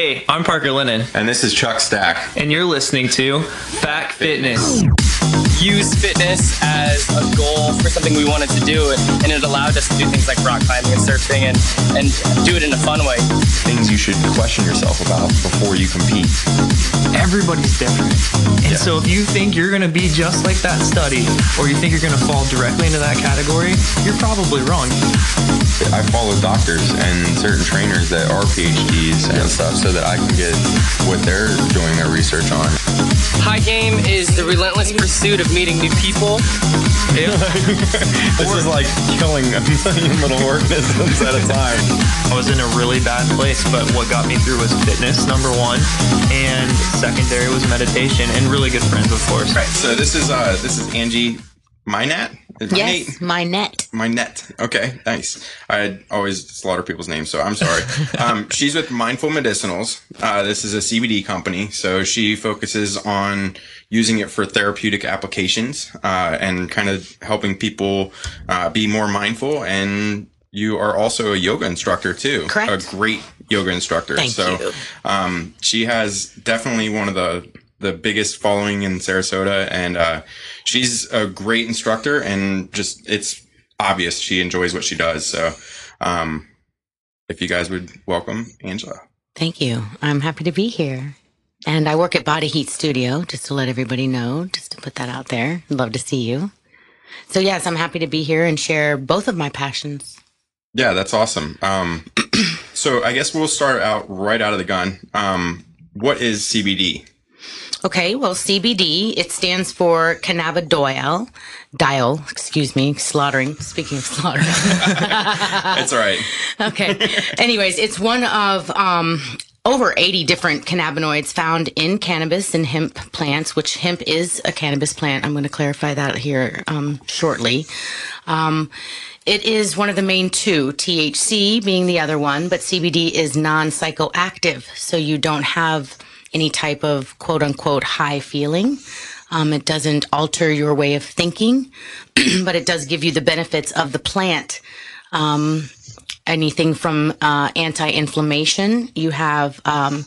Hey, I'm Parker Lennon, And this is Chuck Stack. and you're listening to Back Fitness. Use fitness as a goal for something we wanted to do, and it allowed us to do things like rock climbing and surfing, and and do it in a fun way. Things you should question yourself about before you compete. Everybody's different. And so if you think you're going to be just like that study, or you think you're going to fall directly into that category, you're probably wrong. I follow doctors and certain trainers that are PhDs and stuff so that I can get what they're doing their research on. High game is the relentless pursuit of meeting new people. This is like killing a million little organisms at a time. I was in a really bad place, but what got me through was fitness, number one, and secondary was meditation, and really good friends, of course. Right. So this is uh this is Angie Minat. Is Yes, my net. My net. Okay, nice. I always slaughter people's names, so I'm sorry. um, she's with Mindful Medicinals. Uh, this is a CBD company, so she focuses on using it for therapeutic applications uh, and kind of helping people uh, be more mindful. And you are also a yoga instructor too. Correct. A great yoga instructor. Thank so, you. Um, she has definitely one of the the biggest following in Sarasota, and uh, she's a great instructor. And just it's obvious she enjoys what she does. So, um, if you guys would welcome Angela. Thank you. I'm happy to be here. And I work at Body Heat Studio, just to let everybody know, just to put that out there. Love to see you. So, yes, I'm happy to be here and share both of my passions. Yeah, that's awesome. Um, so I guess we'll start out right out of the gun. Um, what is CBD? Okay, well, CBD, it stands for cannabidiol, dial, excuse me, slaughtering, speaking of slaughtering. It's all right. Okay. Anyways, it's one of um, over 80 different cannabinoids found in cannabis and hemp plants, which hemp is a cannabis plant. I'm going to clarify that here um, shortly. Um, it is one of the main two, THC being the other one, but CBD is non psychoactive. So you don't have any type of quote unquote high feeling. Um, it doesn't alter your way of thinking, but it does give you the benefits of the plant Um, anything from uh, anti-inflammation. You have um,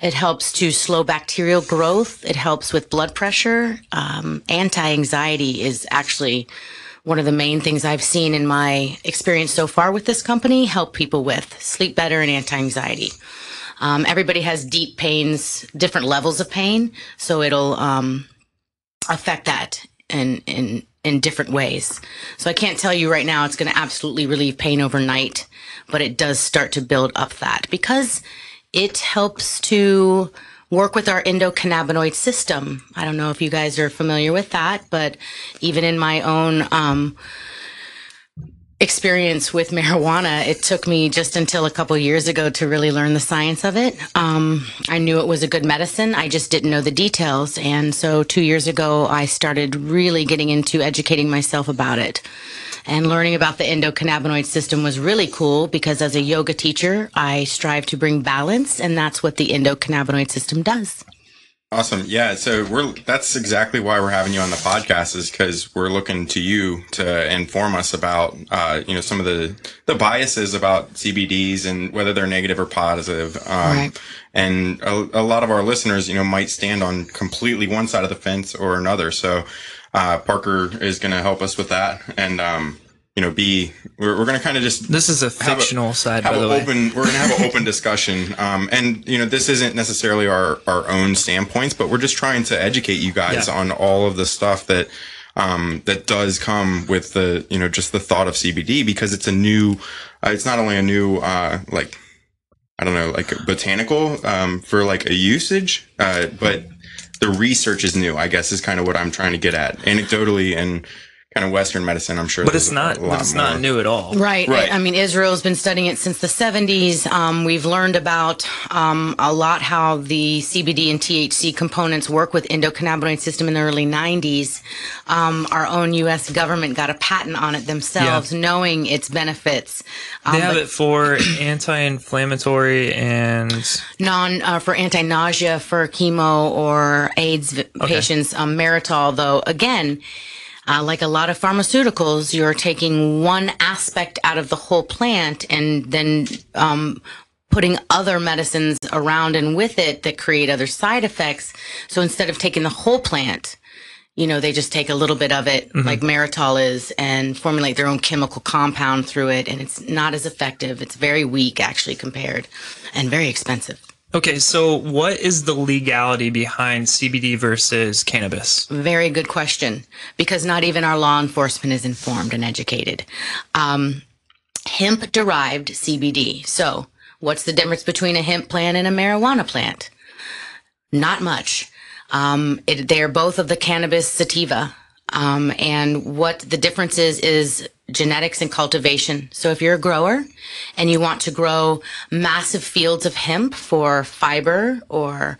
it helps to slow bacterial growth. It helps with blood pressure. Um, anti-anxiety is actually one of the main things I've seen in my experience so far with this company. Help people with sleep better and anti-anxiety. Um, everybody has deep pains, different levels of pain, so it'll um, affect that in in in different ways. So I can't tell you right now it's going to absolutely relieve pain overnight, but it does start to build up that because it helps to work with our endocannabinoid system. I don't know if you guys are familiar with that, but even in my own um, experience with marijuana, it took me just until a couple years ago to really learn the science of it. Um, I knew it was a good medicine. I just didn't know the details. And so two years ago, I started really getting into educating myself about it. And learning about the endocannabinoid system was really cool because as a yoga teacher, I strive to bring balance, and that's what the endocannabinoid system does. Awesome. Yeah. So we're that's exactly why we're having you on the podcast is because we're looking to you to inform us about uh, you know some of the the biases about CBDs and whether they're negative or positive. Um, Right. And a, a lot of our listeners, you know, might stand on completely one side of the fence or another. So uh, Parker is going to help us with that, and um, you know, be we're, we're going to kind of just This is a have a- fictional side, by the way. open we're gonna have an open discussion um and you know this isn't necessarily our our own standpoints but we're just trying to educate you guys Yeah. on all of the stuff that um that does come with the you know just the thought of cbd because it's a new uh, it's not only a new uh like i don't know like botanical um for like a usage uh but the research is new i guess is kind of what i'm trying to get at anecdotally and kind of western medicine i'm sure but it's not. But it's more. not new at all. Right. Right. I mean, Israel's been studying it since the 70s. Um, we've learned about um, a lot how the CBD and THC components work with endocannabinoid system in the early 90s. Um, our own U.S. government got a patent on it themselves, Yeah. knowing its benefits. Um, They have but it for anti-inflammatory and non uh, for anti-nausea for chemo or AIDS v- patients. Um, Marinol, though, again. Uh, like a lot of pharmaceuticals, you're taking one aspect out of the whole plant and then um, putting other medicines around and with it that create other side effects. So instead of taking the whole plant, you know, they just take a little bit of it, like Marinol is, and formulate their own chemical compound through it. And it's not as effective. It's very weak, actually, compared and very expensive. Okay, so what is the legality behind CBD versus cannabis? Very good question because not even our law enforcement is informed and educated. Um, hemp derived CBD. So, what's the difference between a hemp plant and a marijuana plant? Not much. Um, it, they're both of the cannabis sativa. Um, and what the difference is, is genetics and cultivation. So if you're a grower and you want to grow massive fields of hemp for fiber or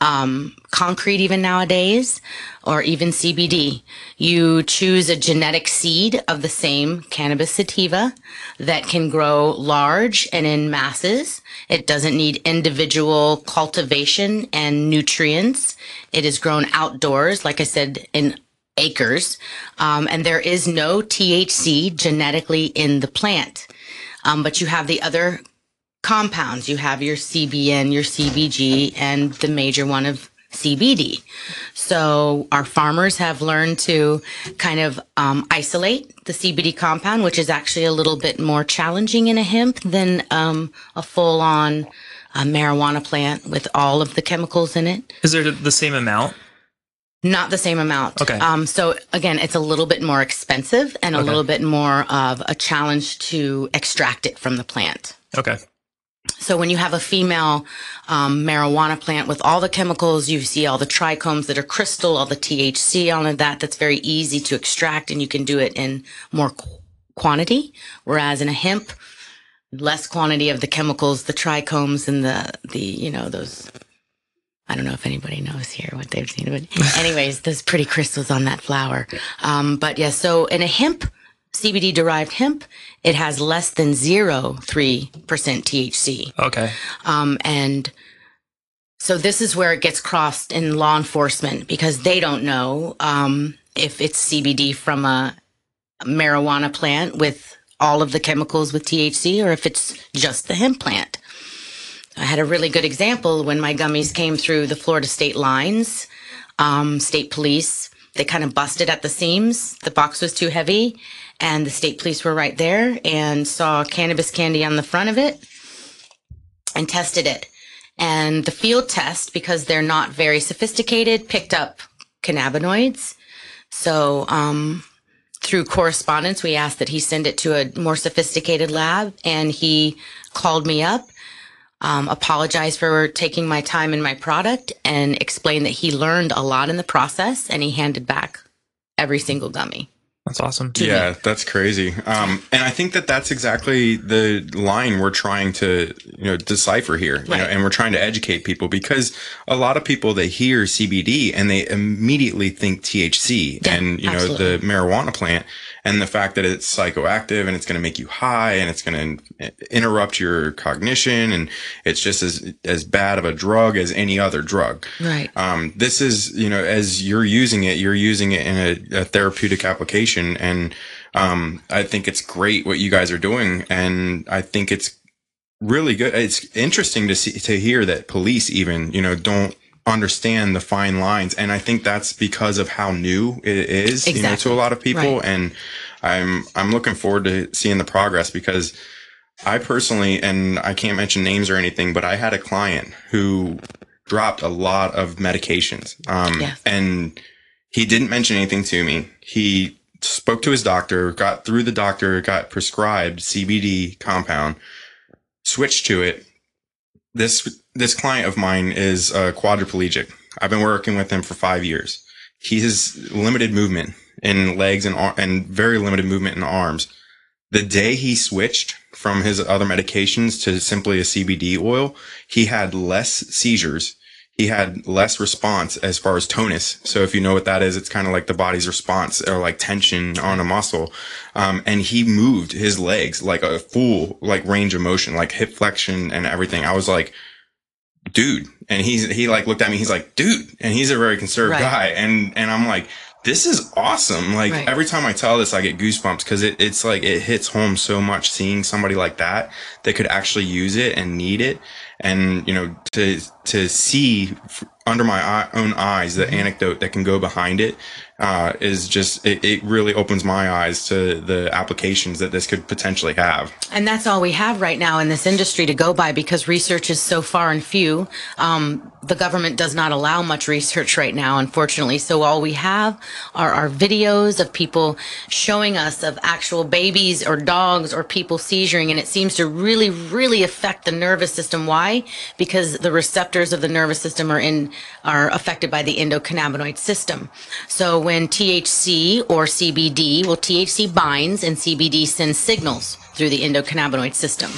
um, concrete even nowadays, or even CBD. You choose a genetic seed of the same cannabis sativa that can grow large and in masses. It doesn't need individual cultivation and nutrients. It is grown outdoors, like I said, in acres. Um, and there is no THC genetically in the plant. Um, but you have the other compounds. You have your CBN, your CBG, and the major one of CBD. So our farmers have learned to kind of um, isolate the CBD compound, which is actually a little bit more challenging in a hemp than um, a full-on uh, marijuana plant with all of the chemicals in it. Is there the same amount? Not the same amount. Okay. Um, so again, it's a little bit more expensive and a Okay. little bit more of a challenge to extract it from the plant. Okay. So when you have a female um, marijuana plant with all the chemicals, you see all the trichomes that are crystal, all the THC, all of that. That's very easy to extract, and you can do it in more qu- quantity. Whereas in a hemp, less quantity of the chemicals, the trichomes, and the the you know those. I don't know if anybody knows here what they've seen, but anyways, those pretty crystals on that flower. Um, but yeah, so in a hemp, CBD derived hemp, it has less than 0.3% THC. Okay. Um, and so this is where it gets crossed in law enforcement because they don't know um, if it's CBD from a marijuana plant with all of the chemicals with THC or if it's just the hemp plant. I had a really good example when my gummies came through the Florida state lines, um, state police. They kind of busted at the seams. The box was too heavy, and the state police were right there and saw cannabis candy on the front of it and tested it. And the field test, because they're not very sophisticated, picked up cannabinoids. So, um, through correspondence, we asked that he send it to a more sophisticated lab, and he called me up, um, apologized for taking my time in my product, and explained that he learned a lot in the process, and he handed back every single gummy. That's awesome. Yeah, that's crazy. Um, and I think that that's exactly the line we're trying to, you know, decipher here. You know, and we're trying to educate people because a lot of people they hear CBD and they immediately think THC Yeah, and you know the marijuana plant and the fact that it's psychoactive and it's going to make you high and it's going to interrupt your cognition and it's just as as bad of a drug as any other drug. Right. Um, this is, you know, as you're using it, you're using it in a, a therapeutic application. And, um, I think it's great what you guys are doing. And I think it's really good. It's interesting to see, to hear that police even, you know, don't understand the fine lines. And I think that's because of how new it is, you know, to a lot of people. Right. And I'm, I'm looking forward to seeing the progress because I personally, and I can't mention names or anything, but I had a client who dropped a lot of medications. Um, Yes. and he didn't mention anything to me. He spoke to his doctor, got through the doctor, got prescribed CBD compound, switched to it. This, this client of mine is uh, quadriplegic. I've been working with him for five years. He has limited movement in legs and, ar- and very limited movement in arms the day he switched from his other medications to simply a CBD oil, he had less seizures. He had less response as far as tonus. So if you know what that is, it's kind of like the body's response or like tension on a muscle. Um, and he moved his legs like a full, like range of motion, like hip flexion and everything. I was like, dude. And he's, he like looked at me. He's like, dude. And he's a very conservative Right. guy. And, and I'm like, this is awesome. Like Right. every time I tell this, I get goosebumps because it, it's like it hits home so much seeing somebody like that that could actually use it and need it. And, you know, to, to see under my eye, own eyes the mm-hmm. anecdote that can go behind it, uh, is just, it, it really opens my eyes to the applications that this could potentially have. And that's all we have right now in this industry to go by because research is so far and few. Um, the government does not allow much research right now, unfortunately. So all we have are our videos of people showing us of actual babies or dogs or people seizuring. And it seems to really, really affect the nervous system. Why? Because the receptors of the nervous system are in, are affected by the endocannabinoid system. So when THC or CBD, well, THC binds and CBD sends signals through the endocannabinoid system.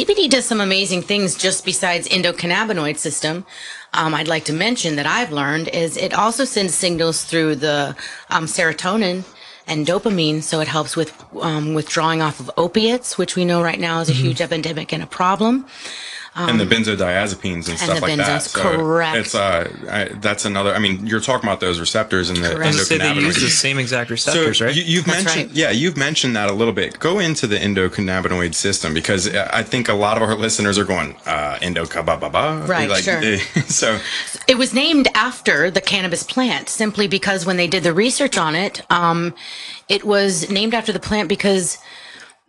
CBD does some amazing things just besides endocannabinoid system. Um, I'd like to mention that I've learned is it also sends signals through the um, serotonin and dopamine, so it helps with um, withdrawing off of opiates, which we know right now is a huge epidemic and a problem. And the benzodiazepines and stuff Um, the like that. benzos, correct. It's uh, I, that's another. I mean, you're talking about those receptors and the Correct. I was say they use the same exact So receptors, right? you, you've That's mentioned, right. yeah, you've mentioned that a little bit. Go into the endocannabinoid system because I think a lot of our listeners are going uh, endocannabinoid. Right, sure. so It was named after the cannabis plant simply because when they did the research on it, um, it was named after the plant because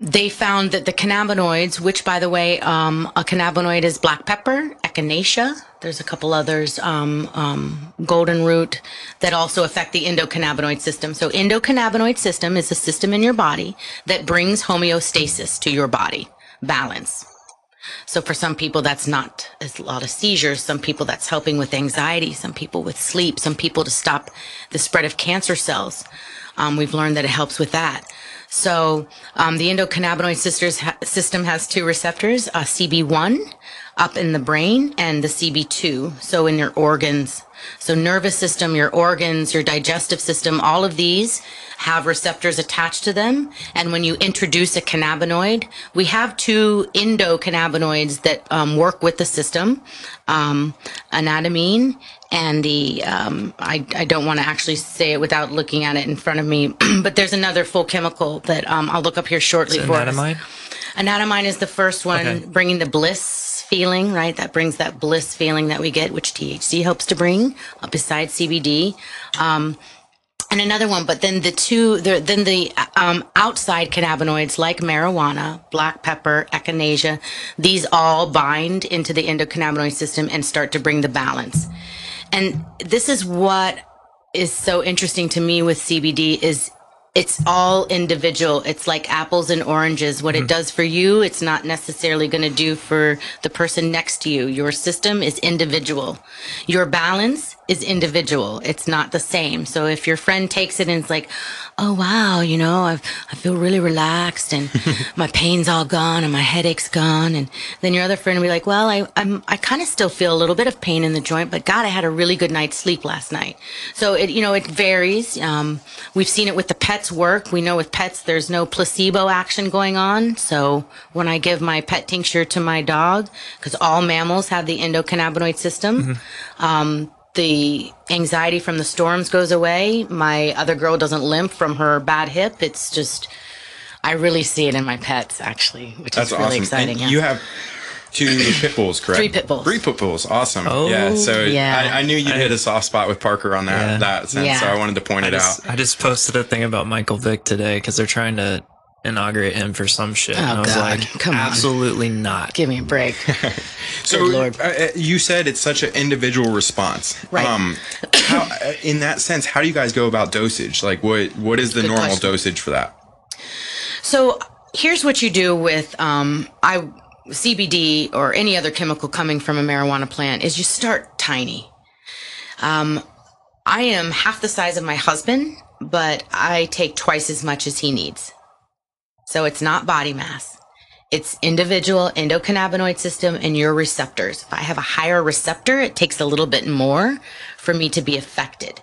they found that the cannabinoids, which by the way, um, a cannabinoid is black pepper, echinacea. There's a couple others, um, um, golden root, that also affect the endocannabinoid system. So endocannabinoid system is a system in your body that brings homeostasis to your body, balance. So for some people, that's not a lot of seizures. Some people that's helping with anxiety. Some people with sleep. Some people to stop the spread of cancer cells. Um, we've learned that it helps with that. So um, the endocannabinoid system has two receptors: uh, CB1 up in the brain and the CB2, so in your organs. So nervous system, your organs, your digestive system, all of these have receptors attached to them. And when you introduce a cannabinoid, we have two endocannabinoids that um, work with the system, um, anatamine and the, um, I, I don't want to actually say it without looking at it in front of me, but there's another full chemical that um, I'll look up here shortly for us. Anandamide? Anatamine is the first one, Okay. bringing the bliss feeling, right? That brings that bliss feeling that we get, which THC helps to bring, uh, besides CBD. Um, and another one, but then the two, the, then the um, outside cannabinoids like marijuana, black pepper, echinacea, these all bind into the endocannabinoid system and start to bring the balance. And this is what is so interesting to me with CBD is it's all individual. It's like apples and oranges. What it mm-hmm. does for you, it's not necessarily going to do for the person next to you. Your system is individual. Your balance is individual. It's not the same. So if your friend takes it and it's like, oh wow, you know, I I feel really relaxed and my pain's all gone and my headache's gone, and then your other friend will be like, well, I I'm I kind of still feel a little bit of pain in the joint, but God, I had a really good night's sleep last night. So it you know it varies. Um, we've seen it with the pets work. We know with pets there's no placebo action going on. So when I give my pet tincture to my dog, because all mammals have the endocannabinoid system. Um, the anxiety from the storms goes away. My other girl doesn't limp from her bad hip. It's just, I really see it in my pets actually, which that's is really awesome. exciting. And yeah. You have two pit bulls, correct? Three pit bulls. Three pit bulls. Awesome. Oh, yeah. So yeah. I, I knew you'd hit a soft spot with Parker on that Yeah. that sense. Yeah. So I wanted to point I it just, out. I just posted a thing about Michael Vick today because they're trying to inaugurate him for some shit. and Oh, I was God. like, Come on. absolutely not. Give me a break. So Lord. uh, uh, you said it's such an individual response. Right. Um, how, uh, in that sense, how do you guys go about dosage? Like, what what is the Good normal question. dosage for that? So here's what you do with um, I CBD or any other chemical coming from a marijuana plant is you start tiny. Um, I am half the size of my husband, but I take twice as much as he needs. So it's not body mass. It's individual endocannabinoid system and your receptors. If I have a higher receptor, it takes a little bit more for me to be affected.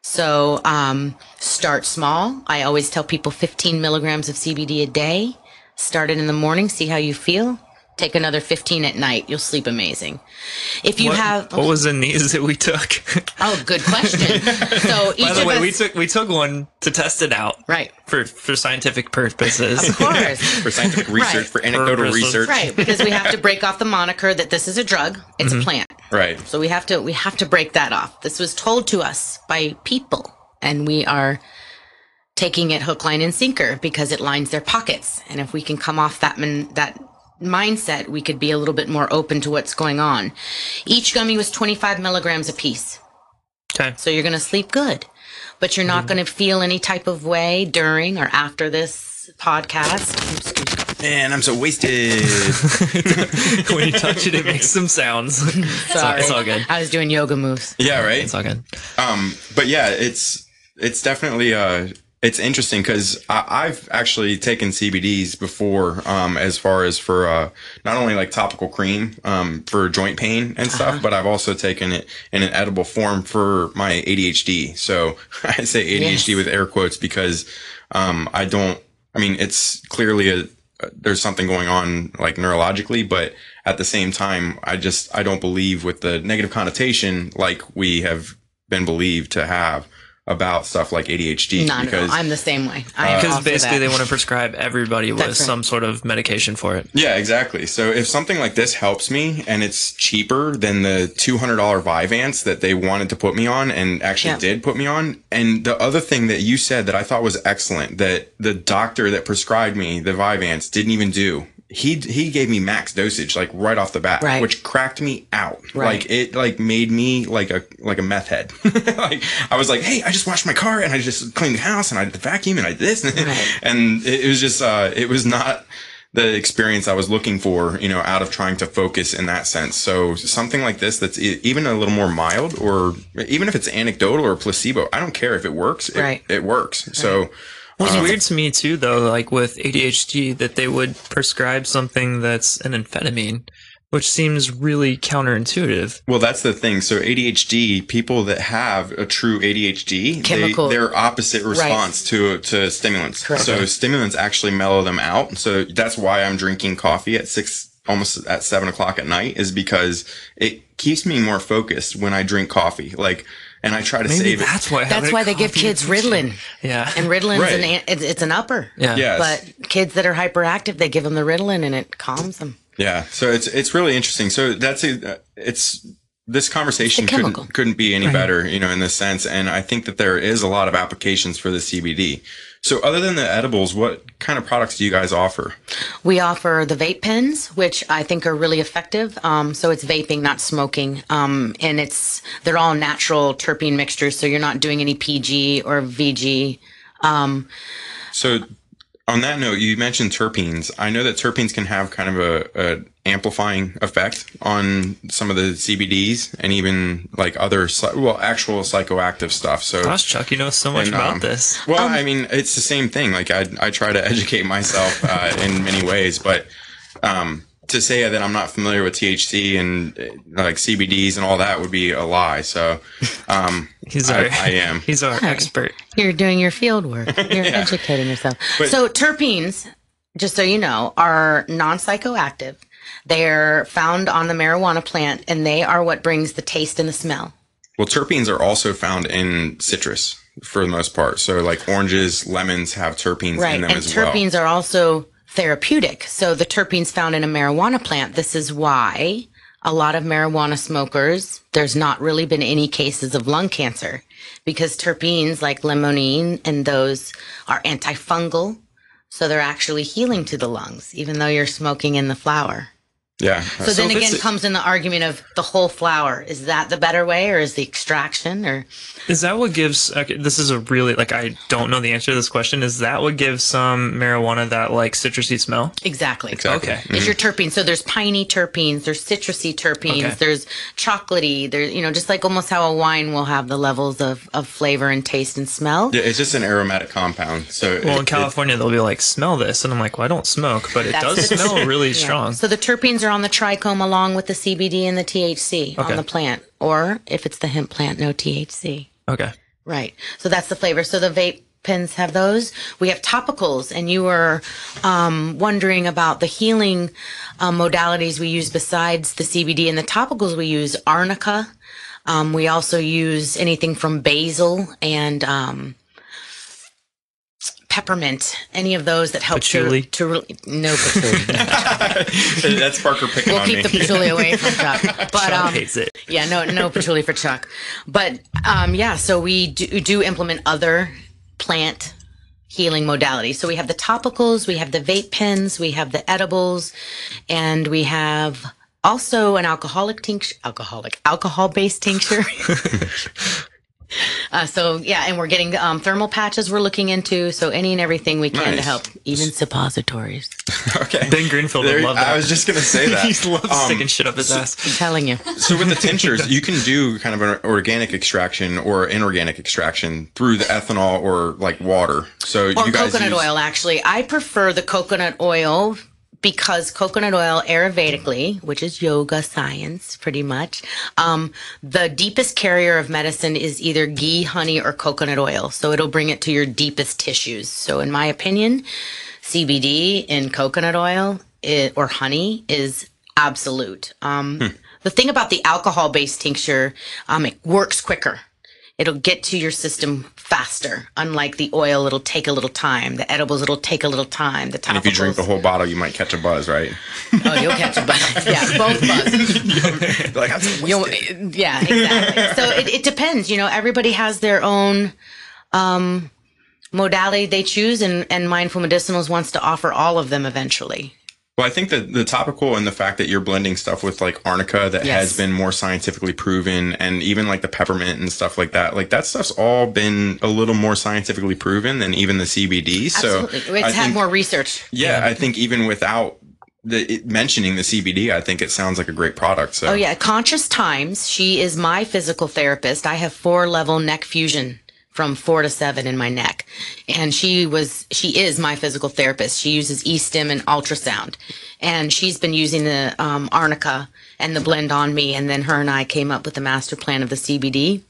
So um, start small. I always tell people 15 milligrams of CBD a day. Start it in the morning, see how you feel. Take another 15 at night. You'll sleep amazing. If you what, have, what was in these that we took? oh, good question. So each By the of way, us, we took we took one to test it out right, for for scientific purposes. of course. for scientific research, Right. for anecdotal Purposes. research. Right, because we have to break off the moniker that this is a drug. It's a mm-hmm. plant. Right. So we have to we have to break that off. This was told to us by people, and we are taking it hook, line, and sinker because it lines their pockets. And if we can come off that man, that mindset, we could be a little bit more open to what's going on. Each gummy was 25 milligrams a piece, okay. so you're going to sleep good, but you're not going to feel any type of way during or after this podcast. Excuse. Man, I'm so wasted. when you touch it, it makes some sounds. It's Sorry, it's all good. I was doing yoga moves. yeah, right. It's all good. Um, but yeah, it's it's definitely uh it's interesting because I've actually taken CBDs before, um, as far as for uh, not only like topical cream um, for joint pain and stuff, but I've also taken it in an edible form for my ADHD. So I say ADHD Yes. with air quotes because um, I don't. I mean, it's clearly a there's something going on like neurologically, but at the same time, I just I don't believe with the negative connotation like we have been believed to have about stuff like ADHD Not at all. because I'm the same way. Because all for basically, that. they want to prescribe everybody with right. some sort of medication for it. yeah, exactly. So if something like this helps me and it's cheaper than the $200 Vyvanse that they wanted to put me on and actually Yeah. did put me on. And the other thing that you said that I thought was excellent that the doctor that prescribed me the Vyvanse didn't even do. He, he gave me max dosage like right off the bat, Right. which cracked me out. Right. Like it like made me like a like a meth head. like I was like, hey, I just washed my car and I just cleaned the house and I did the vacuum and I did this Right. and it, it was just uh it was not the experience I was looking for, you know, out of trying to focus in that sense. So something like this that's even a little more mild or even if it's anecdotal or placebo, I don't care if it works. It, Right. it works. So What's weird to me too, though, like with ADHD, that they would prescribe something that's an amphetamine, which seems really counterintuitive. Well, that's the thing. So ADHD, people that have a true ADHD, Chemical- they, their opposite response to to stimulants. Correct. So stimulants actually mellow them out. So that's why I'm drinking coffee at six, almost at seven o'clock at night, is because it keeps me more focused when I drink coffee. Like, and I try to Maybe save it. that's why. That's why they give kids addiction- Ritalin, Yeah. and Ritalin's Right. an an it's, it's an upper. yeah. Yes. But kids that are hyperactive, they give them the Ritalin, and it calms them. Yeah, so it's it's really interesting. So that's a, it's this conversation It's a chemical. couldn't couldn't be any better, you know, in this sense. And I think that there is a lot of applications for the CBD. So other than the edibles, what kind of products do you guys offer? We offer the vape pens, which I think are really effective. Um, so it's vaping, not smoking, um, and it's they're all natural terpene mixtures. So you're not doing any PG or VG. Um, So on that note, you mentioned terpenes. I know that terpenes can have kind of a, a amplifying effect on some of the CBDs and even like other well actual psychoactive stuff. So Gosh, Chuck, you know so much And, about um, this. Well, I mean, it's the same thing. Like I, I try to educate myself uh, in many ways, but um, to say that I'm not familiar with THC and uh, like CBDs and all that would be a lie. So um, He's I, our, I am. He's our expert. you're doing your field work. You're educating yourself. But- so terpenes, just so you know, are non-psychoactive. They're found on the marijuana plant, and they are what brings the taste and the smell. Well, terpenes are also found in citrus for the most part. So like oranges, lemons have terpenes Right. in them And as well. terpenes are also therapeutic. So the terpenes found in a marijuana plant, this is why a lot of marijuana smokers, there's not really been any cases of lung cancer because terpenes like limonene and those are antifungal. So they're actually healing to the lungs, even though you're smoking in the flower. Yeah. So, then again it's- comes in the argument of the whole flower. Is that the better way or is the extraction or Is that what gives? Okay, this is a really like I don't know the answer to this question. Is that what gives some marijuana that like citrusy smell? exactly? exactly. Okay. Mm-hmm. is your terpenes. So there's piney terpenes, there's citrusy terpenes, Okay. there's chocolatey, there's you know, just like almost how a wine will have the levels of, of flavor and taste and smell. Yeah, it's just an aromatic compound. So Well, it- in California, they'll be like, "Smell this," and I'm like, "Well, I don't smoke, but it does smell really Yeah. strong." So the terpenes are on the trichome along with the CBD and the THC Okay. on the plant. Or if it's the hemp plant, no THC. Okay. Right. So that's the flavor. So the vape pens have those. We have topicals, and you were um, wondering about the healing um, modalities we use besides the CBD and the topicals. We use arnica. Um, we also use anything from basil and um, peppermint. Any of those that help Patchouli? to to re- no patchouli. That's Parker picking we'll on keep me. the patchouli away from Chuck. But Chuck um, hates it. yeah, no, no patchouli for Chuck. But um, yeah, so we do, do implement other plant healing modalities. So we have the topicals, we have the vape pens, we have the edibles, and we have also an alcoholic tincture, alcoholic, alcohol-based tincture. Uh, so yeah, and we're getting um, thermal patches. We're looking into so any and everything we can to help, even suppositories. okay. Ben Greenfield would love that. I was just gonna say that. he loves Um, sticking shit up his ass. I'm telling you. So with the tinctures, you can do kind of an organic extraction or inorganic extraction through the ethanol or like water. So or you guys coconut use- oil actually i prefer the coconut oil because coconut oil ayurvedically which is yoga science pretty much um, the deepest carrier of medicine is either ghee honey or coconut oil. So it'll bring it to your deepest tissues. So in my opinion cbd in coconut oil i or honey is absolute. Um, the thing about the alcohol based tincture um, it works quicker it'll get to your system faster. Unlike the oil, it'll take a little time. The edibles, it'll take a little time. The topicals, And if you drink the whole bottle, you might catch a buzz, right? oh, you'll catch a buzz. Yeah, both buzz. like, yeah, exactly. So it, it depends. You know, everybody has their own um, modality they choose, and, and Mindful Medicinals wants to offer all of them eventually. Well, I think that the topical and the fact that you're blending stuff with like arnica that Yes. has been more scientifically proven, and even like the peppermint and stuff like that, like that stuff's all been a little more scientifically proven than even the CBD. So It's I had think- more research. Yeah, I think even without the it, mentioning the CBD, I think it sounds like a great product. So Oh yeah, Conscious Times. She is my physical therapist. I have four level neck fusion from four to seven in my neck, and she was she is my physical therapist. She uses e-stim and ultrasound, and she's been using the um, arnica and the blend on me. And then her and I came up with the master plan of the CBD.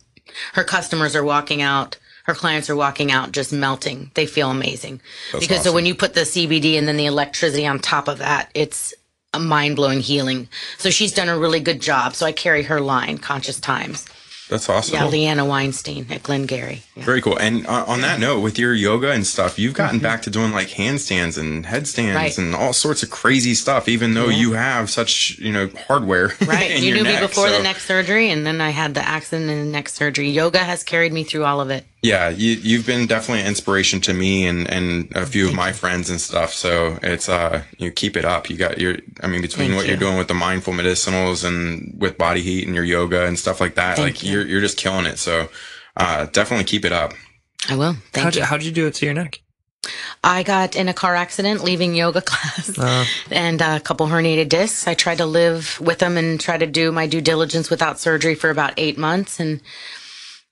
Her customers are walking out. Her clients are walking out just melting. They feel amazing because so when you put the CBD and then the electricity on top of that, it's a mind blowing healing. So she's done a really good job. So I carry her line, Conscious Times. That's awesome. Yeah, Leanna Weinstein at Glengarry. Yeah. Very cool. And uh, on that note, with your yoga and stuff, you've gotten back to doing like handstands and headstands Mm-hmm. Right. and all sorts of crazy stuff, even though you have such, you know, hardware. Right. you knew me before so- the neck surgery, and then I had the accident and the neck surgery. Yoga has carried me through all of it. Yeah, you, you've been definitely an inspiration to me and, and a few of my friends and stuff. So it's, uh, you keep it up. You got your, I mean, between Thank what you're doing with the mindful medicinals and with body heat and your yoga and stuff like that, Thank like you. you're, you're just killing it. So, uh, definitely keep it up. I will. Thank How'd you. you, how'd you do it to your neck? I got in a car accident leaving yoga class Uh, and a couple herniated discs. I tried to live with them and try to do my due diligence without surgery for about eight months. And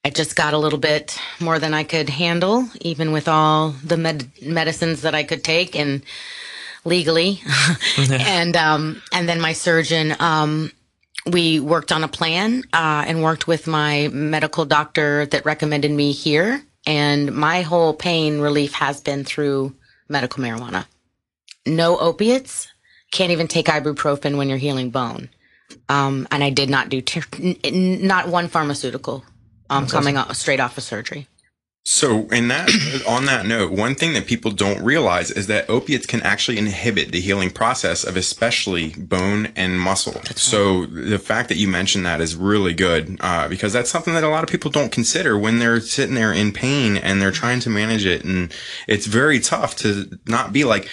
I just got a little bit more than I could handle, even with all the med- medicines that I could take and legally. and, um, and then my surgeon, um, we worked on a plan uh, and worked with my medical doctor that recommended me here. And my whole pain relief has been through medical marijuana. No opiates. Can't even take ibuprofen when you're healing bone. Um, and I did not do ter- n- n- not one pharmaceutical. Um, coming off, straight off of surgery. So, in that, on that note, one thing that people don't realize is that opiates can actually inhibit the healing process of especially bone and muscle. so, the fact that you mentioned that is really good uh, because that's something that a lot of people don't consider when they're sitting there in pain and they're trying to manage it, and it's very tough to not be like.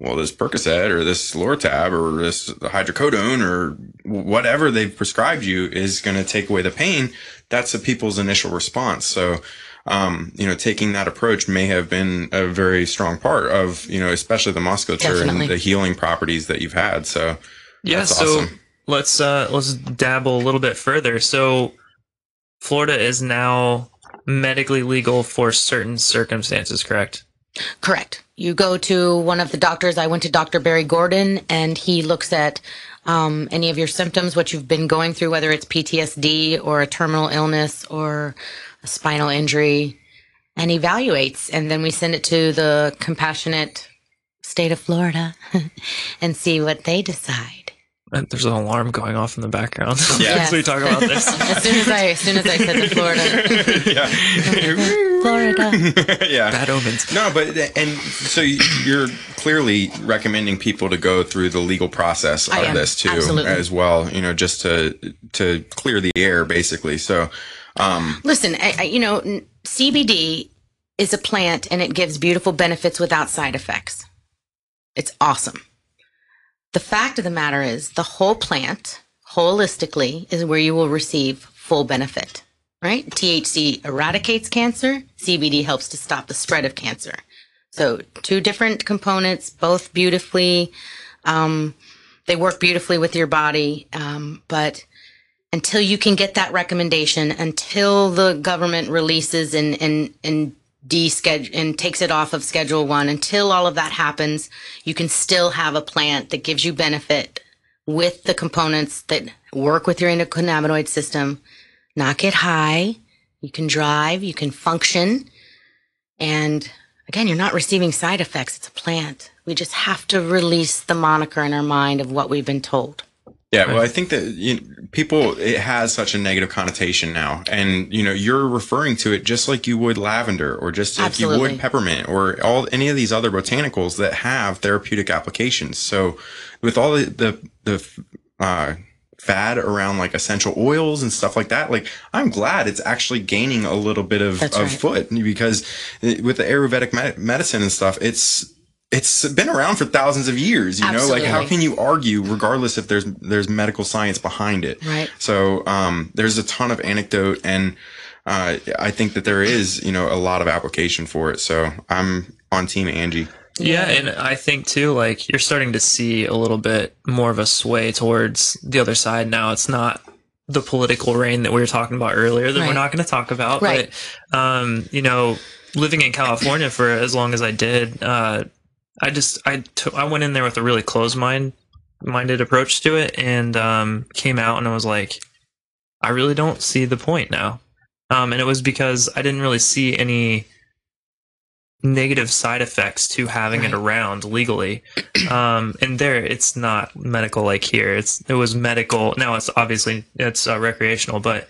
Well, this Percocet or this Lortab or this hydrocodone or whatever they've prescribed you is going to take away the pain. That's the people's initial response. So, um, you know, taking that approach may have been a very strong part of, you know, especially the musculature Definitely. and the healing properties that you've had. So, yeah. That's so awesome. let's uh, let's dabble a little bit further. So Florida is now medically legal for certain circumstances, correct? Correct. You go to one of the doctors. I went to Dr. Barry Gordon, and he looks at um, any of your symptoms, what you've been going through, whether it's PTSD or a terminal illness or a spinal injury. and evaluates. And then we send it to the compassionate state of Florida and see what they decide. And There's an alarm going off in the background. Yeah. as we talk about this. As soon as I, as soon as I said the Florida, yeah. Florida. yeah. Bad omens. No, but and so you're clearly recommending people to go through the legal process of this too, Absolutely. as well. You know, just to to clear the air, basically. So, um, Listen, I, I, you know, CBD is a plant and it gives beautiful benefits without side effects. It's awesome. The fact of the matter is, the whole plant, holistically, is where you will receive full benefit, right? THC eradicates cancer, CBD helps to stop the spread of cancer. So, two different components, both beautifully, um, they work beautifully with your body, um, but until you can get that recommendation, until the government releases and and and deschedule and takes it off of Schedule One, until all of that happens, you can still have a plant that gives you benefit with the components that work with your endocannabinoid system. Not get high. You can drive. You can function. And again, you're not receiving side effects. It's a plant. We just have to release the moniker in our mind of what we've been told. Yeah. Well, I think that you know, people it has such a negative connotation now, and you know, you're referring to it just like you would lavender, or just like you would peppermint, or all any of these other botanicals that have therapeutic applications. So, with all the the, the uh, fad around like essential oils and stuff like that, like I'm glad it's actually gaining a little bit of, That's of right. foot because with the Ayurvedic med- medicine and stuff. It's it's been around for thousands of years, you know. Like, how can you argue, regardless if there's there's medical science behind it? Right. So, um, there's a ton of anecdote, and uh, I think that there is, you know, a lot of application for it. So, I'm on Team Angie. Yeah, and I think too, like you're starting to see a little bit more of a sway towards the other side now. It's not the political reign that we were talking about earlier that Right. we're not going to talk about. Right. But um, you know, living in California for as long as I did, uh, I just I I went in there with a really closed mind minded approach to it, and um, came out and I was like, I really don't see the point now. Um, and it was because I didn't really see any negative side effects to having it around legally. Um, and there, it's not medical like here. It's it was medical. Now it's obviously it's uh, recreational, but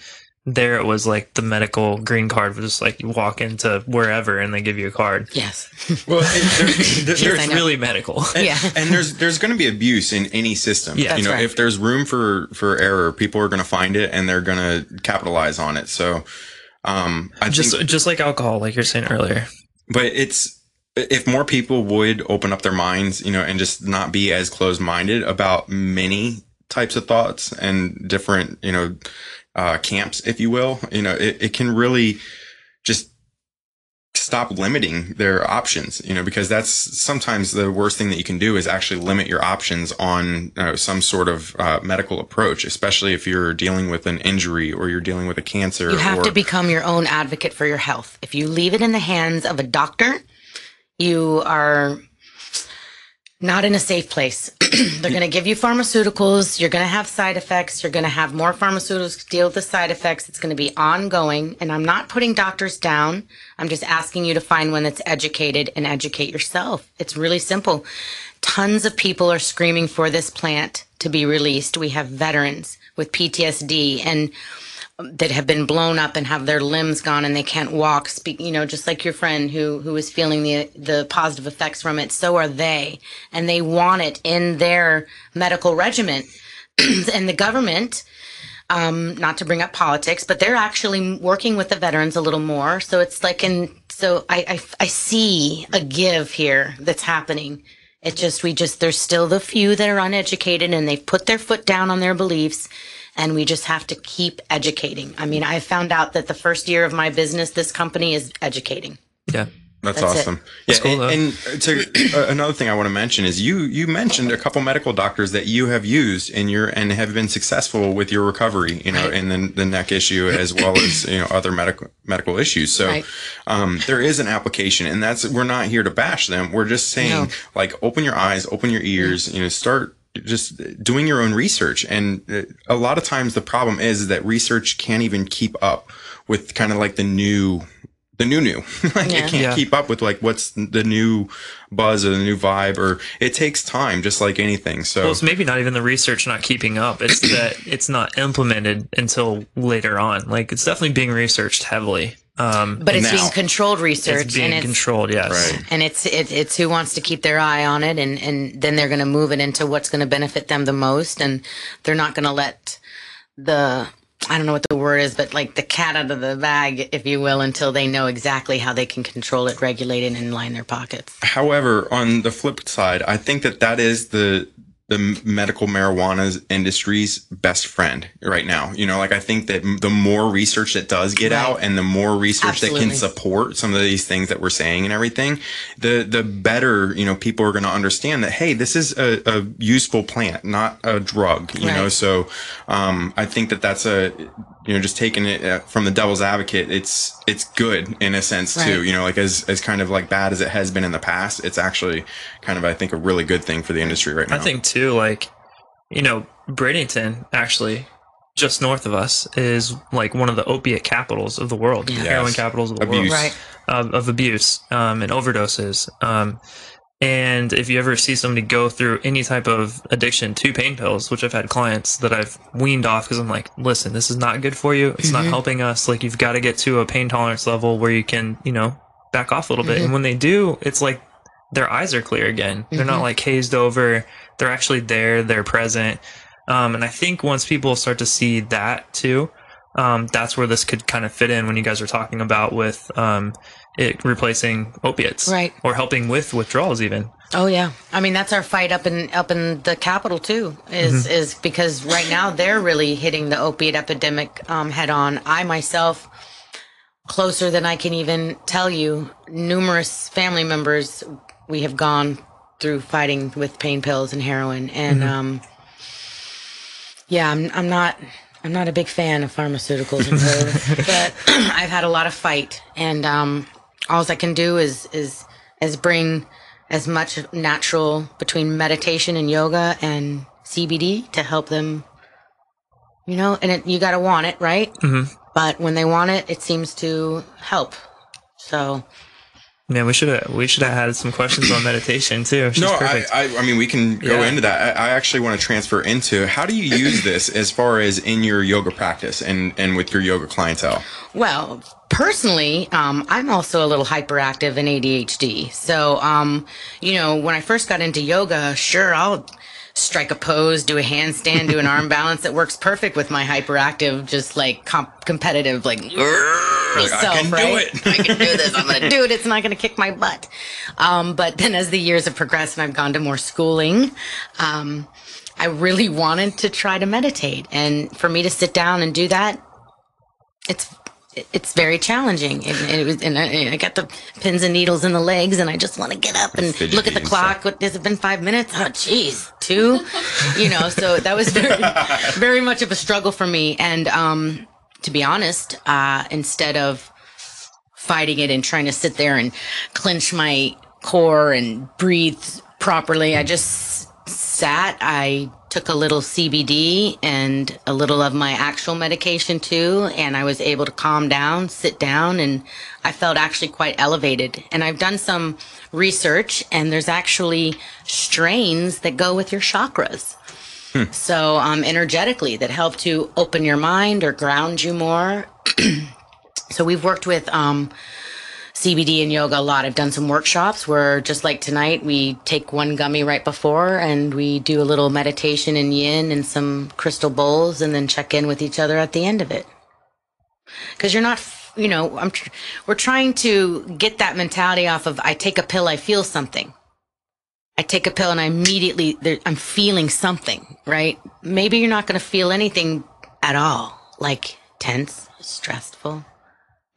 there it was like the medical green card was just like you walk into wherever and they give you a card. Yes. Well, it, there, there, Yes, there's It's really medical. and, Yeah. and there's there's going to be abuse in any system. Yeah. you That's know, right. if there's room for for error, people are going to find it and they're going to capitalize on it. So, um, I just think, just like alcohol, like you're saying earlier. but it's if more people would open up their minds, you know, and just not be as closed minded about many types of thoughts and different, you know, uh, camps, if you will, you know, it, it can really just stop limiting their options, you know, because that's sometimes the worst thing that you can do is actually limit your options on uh, some sort of uh, medical approach, especially if you're dealing with an injury or you're dealing with a cancer. You have or, to become your own advocate for your health. If you leave it in the hands of a doctor, you are not in a safe place. They're going to give you pharmaceuticals. You're going to have side effects. You're going to have more pharmaceuticals to deal with the side effects. It's going to be ongoing. And I'm not putting doctors down. I'm just asking you to find one that's educated and educate yourself. It's really simple. Tons of people are screaming for this plant to be released. We have veterans with PTSD and that have been blown up and have their limbs gone and they can't walk speak you know just like your friend who who is feeling the the positive effects from it so are they. And they want it in their medical regimen. And the government um not to bring up politics but they're actually working with the veterans a little more. So it's like in so i i, I see a give here that's happening. It just we just there's still the few that are uneducated and they've put their foot down on their beliefs and we just have to keep educating. I mean, I found out that the first year of my business, this company is educating. Yeah. That's, That's it. awesome. Yeah, cool, and, and to uh, another thing I want to mention is you you mentioned a couple medical doctors that you have used in your and have been successful with your recovery, you know, Right. in the, the neck issue as well as you know other medical medical issues. So Right. um, there is an application, and that's we're not here to bash them. We're just saying No. like open your eyes, open your ears, you know, start just doing your own research. And uh, a lot of times the problem is that research can't even keep up with kind of like the new the new new. like Yeah. it can't Yeah. keep up with like what's the new buzz or the new vibe or it takes time just like anything. So Well, it's maybe not even the research not keeping up. It's that it's not implemented until later on. Like it's definitely being researched heavily. Um, But it's Now. being controlled research, it's being and it's controlled. Yes. Right. and it's it, it's who wants to keep their eye on it, and and then they're going to move it into what's going to benefit them the most, and they're not going to let the I don't know what the word is, but like the cat out of the bag, if you will, until they know exactly how they can control it, regulate it, and line their pockets. However, on the flip side, I think that that is the the medical marijuana industry's best friend right now. You know, like I think that the more research that does get Right. out and the more research that can support some of these things that we're saying and everything, the the better, you know, people are going to understand that hey, this is a, a useful plant, not a drug, you know. So, um I think that that's a you know, just taking it uh, from the devil's advocate, it's it's good in a sense too. You know, like as as kind of like bad as it has been in the past, it's actually kind of I think a really good thing for the industry right now. I think too, like, you know, Bradenton actually, just north of us, is like one of the opiate capitals of the world, Yeah. heroin capitals of the Abuse. world, Right. of, of abuse um, and overdoses. Um, and if you ever see somebody go through any type of addiction to pain pills, which I've had clients that I've weaned off because I'm like, listen, this is not good for you. It's not helping us. Like, you've got to get to a pain tolerance level where you can, you know, back off a little bit. And when they do, it's like their eyes are clear again. They're not like hazed over. They're actually there. They're present. Um, and I think once people start to see that too, um, that's where this could kind of fit in when you guys are talking about with um, it replacing opiates, Right. Or helping with withdrawals, even. Oh yeah, I mean that's our fight up in up in the capital too. Is is because right now they're really hitting the opiate epidemic um, head on. I myself, closer than I can even tell you, numerous family members we have gone through fighting with pain pills and heroin, and um, yeah, I'm I'm not. I'm not a big fan of pharmaceuticals and pills, but I've had a lot of fight, and um, all I can do is is is bring as much natural between meditation and yoga and CBD to help them. You know, and it, you got to want it, right? Mm-hmm. But when they want it, it seems to help. So Man, we should have we should have had some questions on meditation too. She's no, I. I, I mean, we can go Yeah. into that. I, I actually want to transfer into how do you use this as far as in your yoga practice and, and with your yoga clientele? Well, personally, um, I'm also a little hyperactive and ADHD. So, um, you know, when I first got into yoga, sure, I'll strike a pose, do a handstand, do an arm balance. It works perfect with my hyperactive, just like comp- competitive, like, self, I can do it. I can do this. I'm going to do it. It's not going to kick my butt. Um, but then as the years have progressed and I've gone to more schooling, um, I really wanted to try to meditate. And for me to sit down and do that, it's it's very challenging. And, it was and I, I got the pins and needles in the legs and I just want to get up and look at the clock. what has it been five minutes? Oh jeez two? You know so that was very very much of a struggle for me. And um to be honest uh instead of fighting it and trying to sit there and clench my core and breathe properly. I just sat. I took a little CBD and a little of my actual medication too, and I was able to calm down, sit down, and I felt actually quite elevated. And I've done some research, and there's actually strains that go with your chakras. So, um, energetically, that help to open your mind or ground you more. So we've worked with um, CBD and yoga a lot. I've done some workshops where, just like tonight, we take one gummy right before and we do a little meditation in yin and some crystal bowls, and then check in with each other at the end of it. Because you're not, you know, I'm. We're trying to get that mentality off of I take a pill, I feel something. I take a pill and I immediately there, I'm feeling something, right? Maybe you're not going to feel anything at all, like tense, stressful,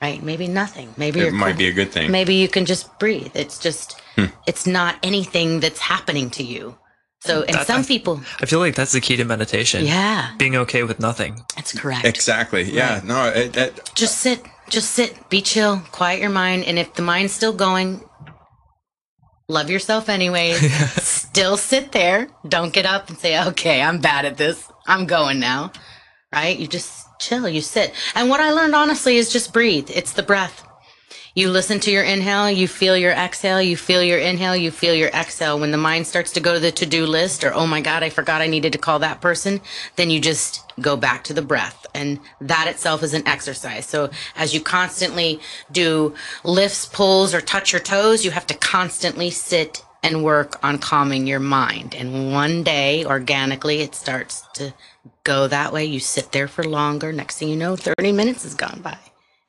right? Maybe nothing. Maybe It you're might cool. be a good thing. Maybe you can just breathe. It's just, hmm. it's not anything that's happening to you. So, and That- some I- people, I feel like that's the key to meditation. yeah, Being okay with nothing. that's correct. Exactly. Yeah. No. It, it, just sit, just sit, be chill, quiet your mind. And if the mind's still going, love yourself anyways. still sit there. Don't get up and say, okay, I'm bad at this. I'm going now. Right? You just chill, you sit. And what I learned honestly is just breathe. It's the breath. You listen to your inhale, you feel your exhale, you feel your inhale, you feel your exhale. When the mind starts to go to the to do list or, oh my God, I forgot I needed to call that person, then you just go back to the breath. And that itself is an exercise. So as you constantly do lifts, pulls, or touch your toes, you have to constantly sit and work on calming your mind. And one day, organically, it starts to go that way. You sit there for longer. Next thing you know, 30 minutes has gone by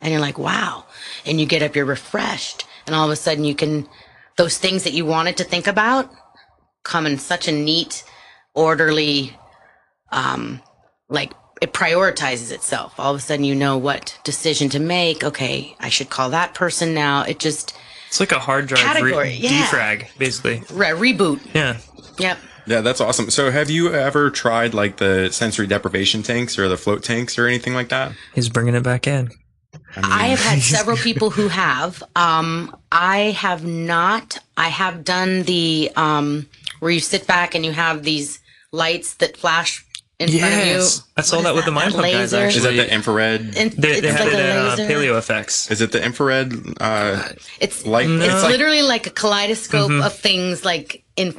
and you're like, wow. And you get up, you're refreshed. And all of a sudden you can, those things that you wanted to think about come in such a neat, orderly, um, like it prioritizes itself. All of a sudden you know what decision to make. Okay, I should call that person now. It just, It's like a hard drive Category, re- yeah. defrag, basically. re- reboot. Yeah. Yep. Yeah, that's awesome. So, have you ever tried like the sensory deprivation tanks or the float tanks or anything like that? He's bringing it back in. I have had several people who have. Um, I have not. I have done the um, where you sit back and you have these lights that flash in front of you. Yes. I saw that that is with the Mind Pump guys, laser? Is actually. that the infrared? And They, they it's had like it a in uh. Paleo Effects. Is it the infrared uh, It's light? No. It's it's literally like a kaleidoscope of things like in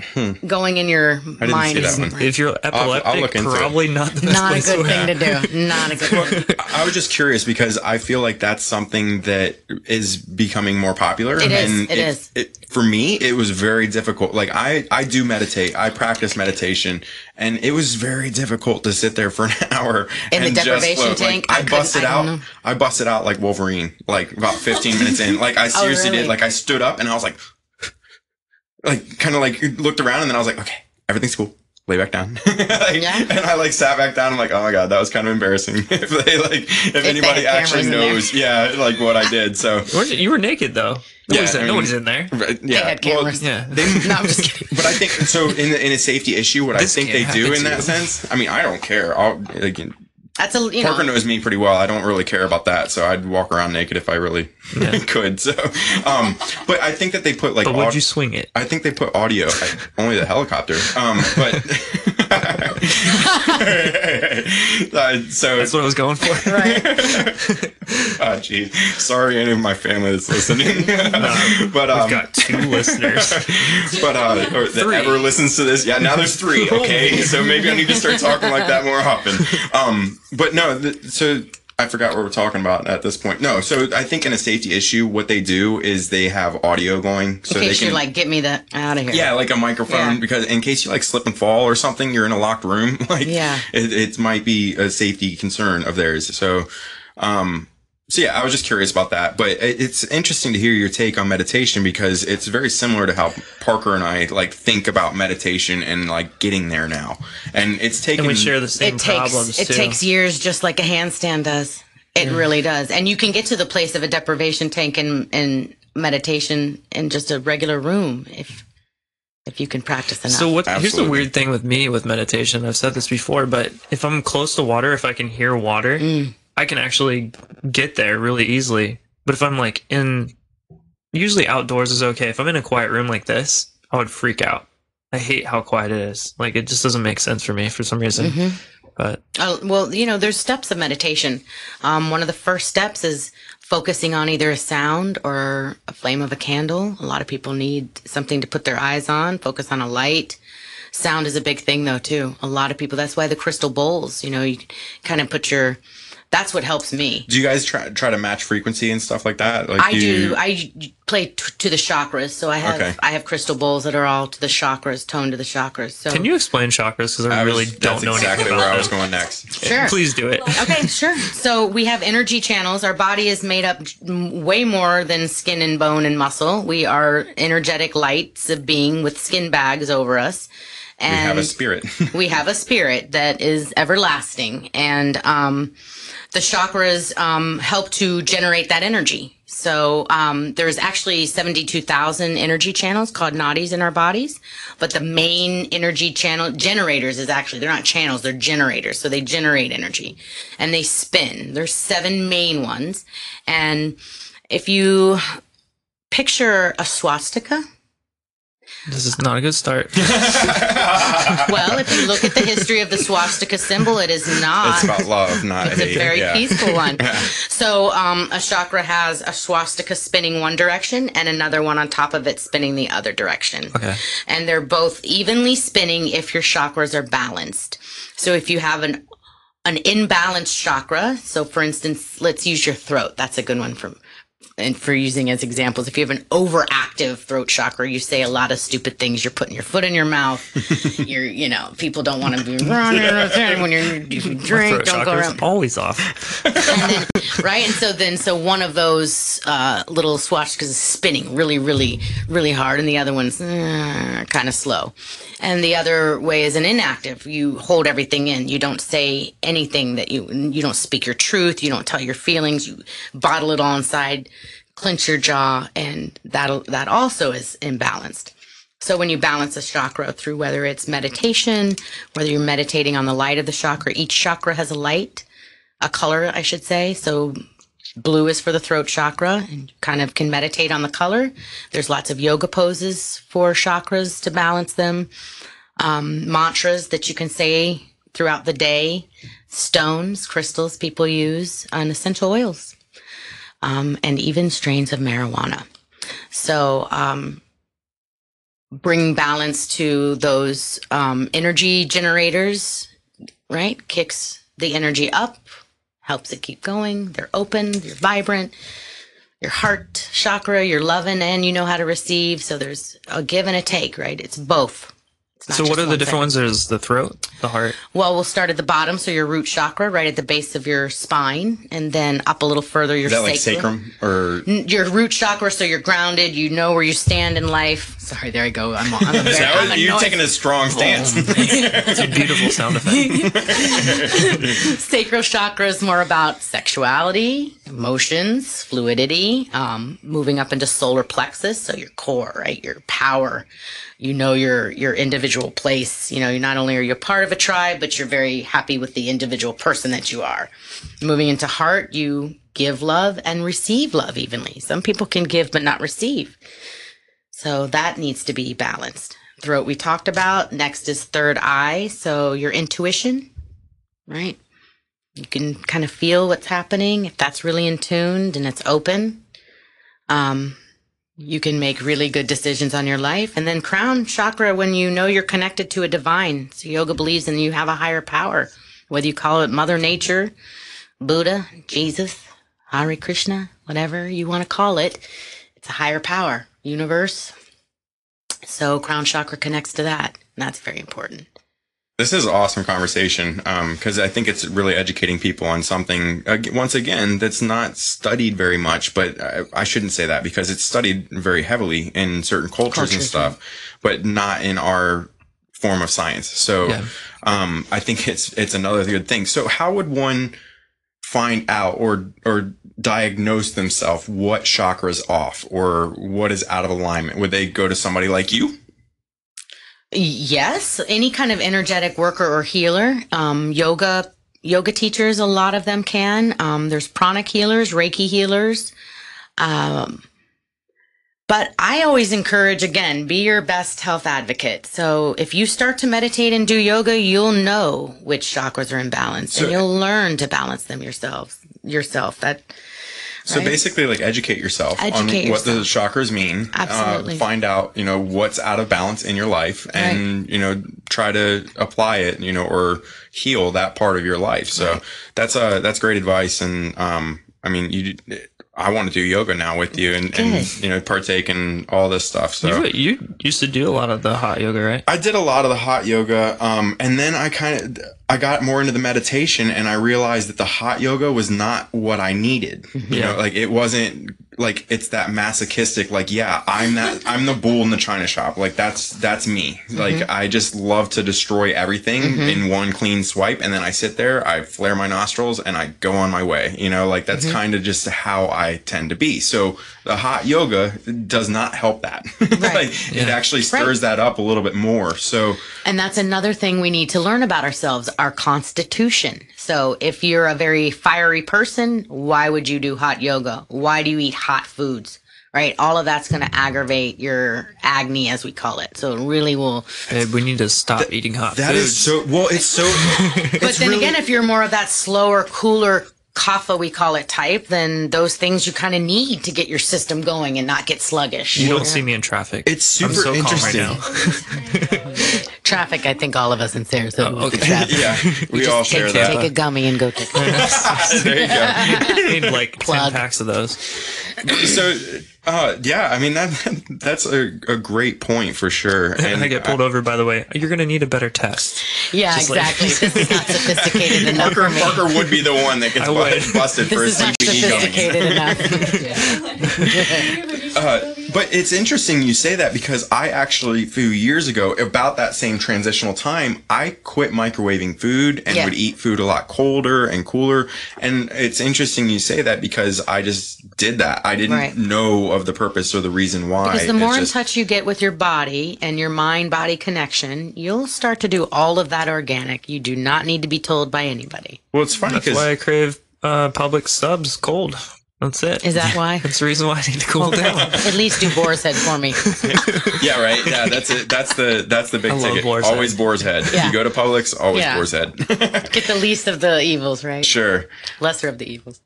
going in your Hmm. I didn't mind. see that one. If you're epileptic, look into it. probably not the best Not a good to thing to do. Not a good thing. I was just curious because I feel like that's something that is becoming more popular. It is, And it is. It, for me, it was very difficult. Like I, I do meditate. I practice meditation, and it was very difficult to sit there for an hour In the and just deprivation float. Like, tank? I I, busted I out. know. I busted out like Wolverine. Like about 15 minutes in. Like I oh, seriously Oh, really? did. Like I stood up and I was like, like kind of like looked around, and then I was like, okay, everything's cool. Lay back down. Like, Yeah. And I like sat back down. I'm like, oh my god, that was kind of embarrassing. if they like, if, they anybody actually cameras in there. knows, yeah, like what I did. So you, you were naked though. Nobody's, Yeah, I mean- nobody's in there. right, yeah, They had well, cameras. Yeah. they, No, I'm just kidding. but I think so. In in a safety issue, what This I think they do in to that sense. I mean, I don't care. I'll like, That's a you Parker know. knows me pretty well. I don't really care about that, so I'd walk around naked if I really could. So, um, but I think that they put like But would aud- you swing it? I think they put audio, only the helicopter. Um, but uh, so That's what I was going for. Right. oh, geez. Sorry, any of my family that's listening. but um, We've got two listeners. but uh, or that Three. ever listens to this. Yeah, now there's three. Okay, so maybe I need to start talking like that more often. Um, but no, th- so. I forgot what we're talking about at this point. No, so I think in a safety issue, what they do is they have audio going, so in they case can you're like, get me the out of here. yeah, like a microphone Yeah. because in case you like slip and fall or something, you're in a locked room. Like, Yeah. it, it might be a safety concern of theirs. So, um, so yeah, I was just curious about that. But it's interesting to hear your take on meditation because it's very similar to how Parker and I like think about meditation and like getting there now. And it's taken. And we share the same it takes problems it too. takes years just like a handstand does it really does and you can get to the place of a deprivation tank and and meditation in just a regular room if if you can practice enough So what? Here's the weird thing with me with meditation. I've said this before, but if I'm close to water, if I can hear water, Mm. I can actually get there really easily. But if I'm like in, usually outdoors is okay. If I'm in a quiet room like this, I would freak out. I hate how quiet it is. Like it just doesn't make sense for me for some reason. Mm-hmm. But Uh, well, you know, there's steps of meditation. Um, one of the first steps is focusing on either a sound or a flame of a candle. A lot of people need something to put their eyes on, focus on a light. Sound is a big thing though, too. A lot of people, that's why the crystal bowls, you know, you kind of put your, that's what helps me. do you guys try try to match frequency and stuff like that? Like I you- do. I play t- to the chakras, so I have Okay. I have crystal bowls that are all to the chakras, toned to the chakras. So can you explain chakras? Because I, I was- really don't know exactly anything where about I was going next. Sure. Please do it. Okay, sure. So we have energy channels. Our body is made up way more than skin and bone and muscle. We are energetic lights of being with skin bags over us. We have a spirit. we have a spirit that is everlasting. And um, the chakras um, help to generate that energy. So um, there's actually 72000 energy channels called nadis in our bodies. But the main energy channel generators is actually they're not channels they're generators. So they generate energy and they spin. There's seven main ones. And if you picture a swastika This is not a good start. Well, if you look at the history of the swastika symbol, it is not. It's about love, not It's a very yeah. peaceful one. So, um, a chakra has a swastika spinning one direction and another one on top of it spinning the other direction. Okay. And they're both evenly spinning if your chakras are balanced. So, if you have an an imbalanced chakra, so for instance, let's use your throat. That's a good one for and for using as examples. If you have an overactive throat chakra, you say a lot of stupid things. You're putting your foot in your mouth. you're, you know, people don't want to be around you when you're you drink. Throat Don't go around always off. and then, right? And so then, so one of those uh, little swastikas is spinning really, really, really hard, and the other one's uh, kind of slow. And the other way is an inactive. You hold everything in. You don't say anything that you you don't speak your truth. You don't tell your feelings. You bottle it all inside, clench your jaw, and that that also is imbalanced. So when you balance a chakra through whether it's meditation, whether you're meditating on the light of the chakra, each chakra has a light a color, I should say. So blue is for the throat chakra and kind of can meditate on the color. There's lots of yoga poses for chakras to balance them. Um, mantras that you can say throughout the day, stones, crystals people use, and essential oils, um, and even strains of marijuana. So, um, bring balance to those um, energy generators, right? Kicks the energy up, helps it keep going. They're open, you're vibrant. Your heart chakra, you're loving and you know how to receive. So there's a give and a take, right? It's both. It's not So what are the different thing. ones? There's the throat, the heart. Well, we'll start at the bottom, so your root chakra, right at the base of your spine, and then up a little further, your Is that like sacrum. sacrum or? Your root chakra, so you're grounded. You know where you stand in life. Sorry, there I go. I'm, I'm a very, that I'm a you're noise- taking a strong stance. It's a beautiful sound effect. Sacral chakra is more about sexuality, emotions, fluidity, um, moving up into solar plexus, so your core, right? Your power. You know your your individual place. You know, you not only are you part of a tribe, but you're very happy with the individual person that you are. Moving into heart, you give love and receive love evenly. Some people can give but not receive. So that needs to be balanced. Throat we talked about. Next is third eye. So your intuition, right? You can kind of feel what's happening. If that's really in tuned and it's open, um, you can make really good decisions on your life. And then crown chakra, when you know you're connected to a divine. So yoga believes in you have a higher power, whether you call it Mother Nature, Buddha, Jesus, Hare Krishna, whatever you want to call it. It's a higher power, universe. So crown chakra connects to that. And that's very important. This is an awesome conversation because I think it's really educating people on something, ag- once again, that's not studied very much. But I, I shouldn't say that because it's studied very heavily in certain cultures, and stuff, but not in our form of science. So Yeah. um, I think it's it's another good thing. So how would one find out or or diagnose themselves what chakra is off or what is out of alignment? Would they go to somebody like you? Yes, any kind of energetic worker or healer. Um, yoga, yoga teachers, a lot of them can. Um, there's pranic healers, Reiki healers. Um, but I always encourage again, be your best health advocate. So if you start to meditate and do yoga, you'll know which chakras are imbalanced, So- and you'll learn to balance them yourself. Yourself. That So Right. basically, like educate yourself Educate on what the chakras mean. Absolutely. Uh, find out, you know, what's out of balance in your life, and you know, try to apply it, you know, or heal that part of your life. So that's uh that's great advice. And um, I mean, you, I want to do yoga now with you, and, and you know, partake in all this stuff. So. You, you used to do a lot of the hot yoga, right? I did a lot of the hot yoga, um, and then I kind of I got more into the meditation, and I realized that the hot yoga was not what I needed. You know, like it wasn't like it's that masochistic. Like, yeah, I'm that I'm the bull in the china shop. Like that's that's me. Mm-hmm. Like I just love to destroy everything mm-hmm. in one clean swipe, and then I sit there, I flare my nostrils, and I go on my way. You know, like that's mm-hmm. kind of just how I tend to be. So the hot yoga does not help that. like, It actually stirs that up a little bit more. So And that's another thing we need to learn about ourselves, our constitution. So if you're a very fiery person, why would you do hot yoga? Why do you eat hot foods? right? All of that's going to aggravate your agni, as we call it. So it really will. Babe, we need to stop eating hot That foods. is so well. It's so. But then again, if you're more of that slower, cooler kapha, we call it type, then those things you kind of need to get your system going and not get sluggish. you don't see me in traffic. It's I'm super so calm interesting. right now. Traffic, I think all of us in Sarasota. Oh, okay. yeah, we all share take, that. take a gummy and go take a there you go. I need like Plug. ten packs of those. So, uh, yeah, I mean that that's a, a great point for sure. And I get pulled over. By the way, you're gonna need a better test. Yeah, Just like- exactly. this is not sophisticated enough Parker for me. Parker would be the one that gets bu- busted for a This is not CBD gummy. sophisticated enough. Uh, but it's interesting you say that because I actually, a few years ago, about that same transitional time, I quit microwaving food and Yeah. would eat food a lot colder and cooler. And it's interesting you say that because I just did that. I didn't Right. know of the purpose or the reason why. Because the more It's in touch you get with your body and your mind body connection, you'll start to do all of that organic. You do not need to be told by anybody. well, it's funny That's because why I crave uh, Publix subs cold. That's it. Is that why? That's the reason why I need to cool down. At least do Boar's Head for me. yeah, right. Yeah, that's it. That's the that's the big I love ticket. Boar's always Head. Boar's Head. Yeah. If You go to Publix, always Yeah. Boar's Head. Get the least of the evils, right? sure. Lesser of the evils.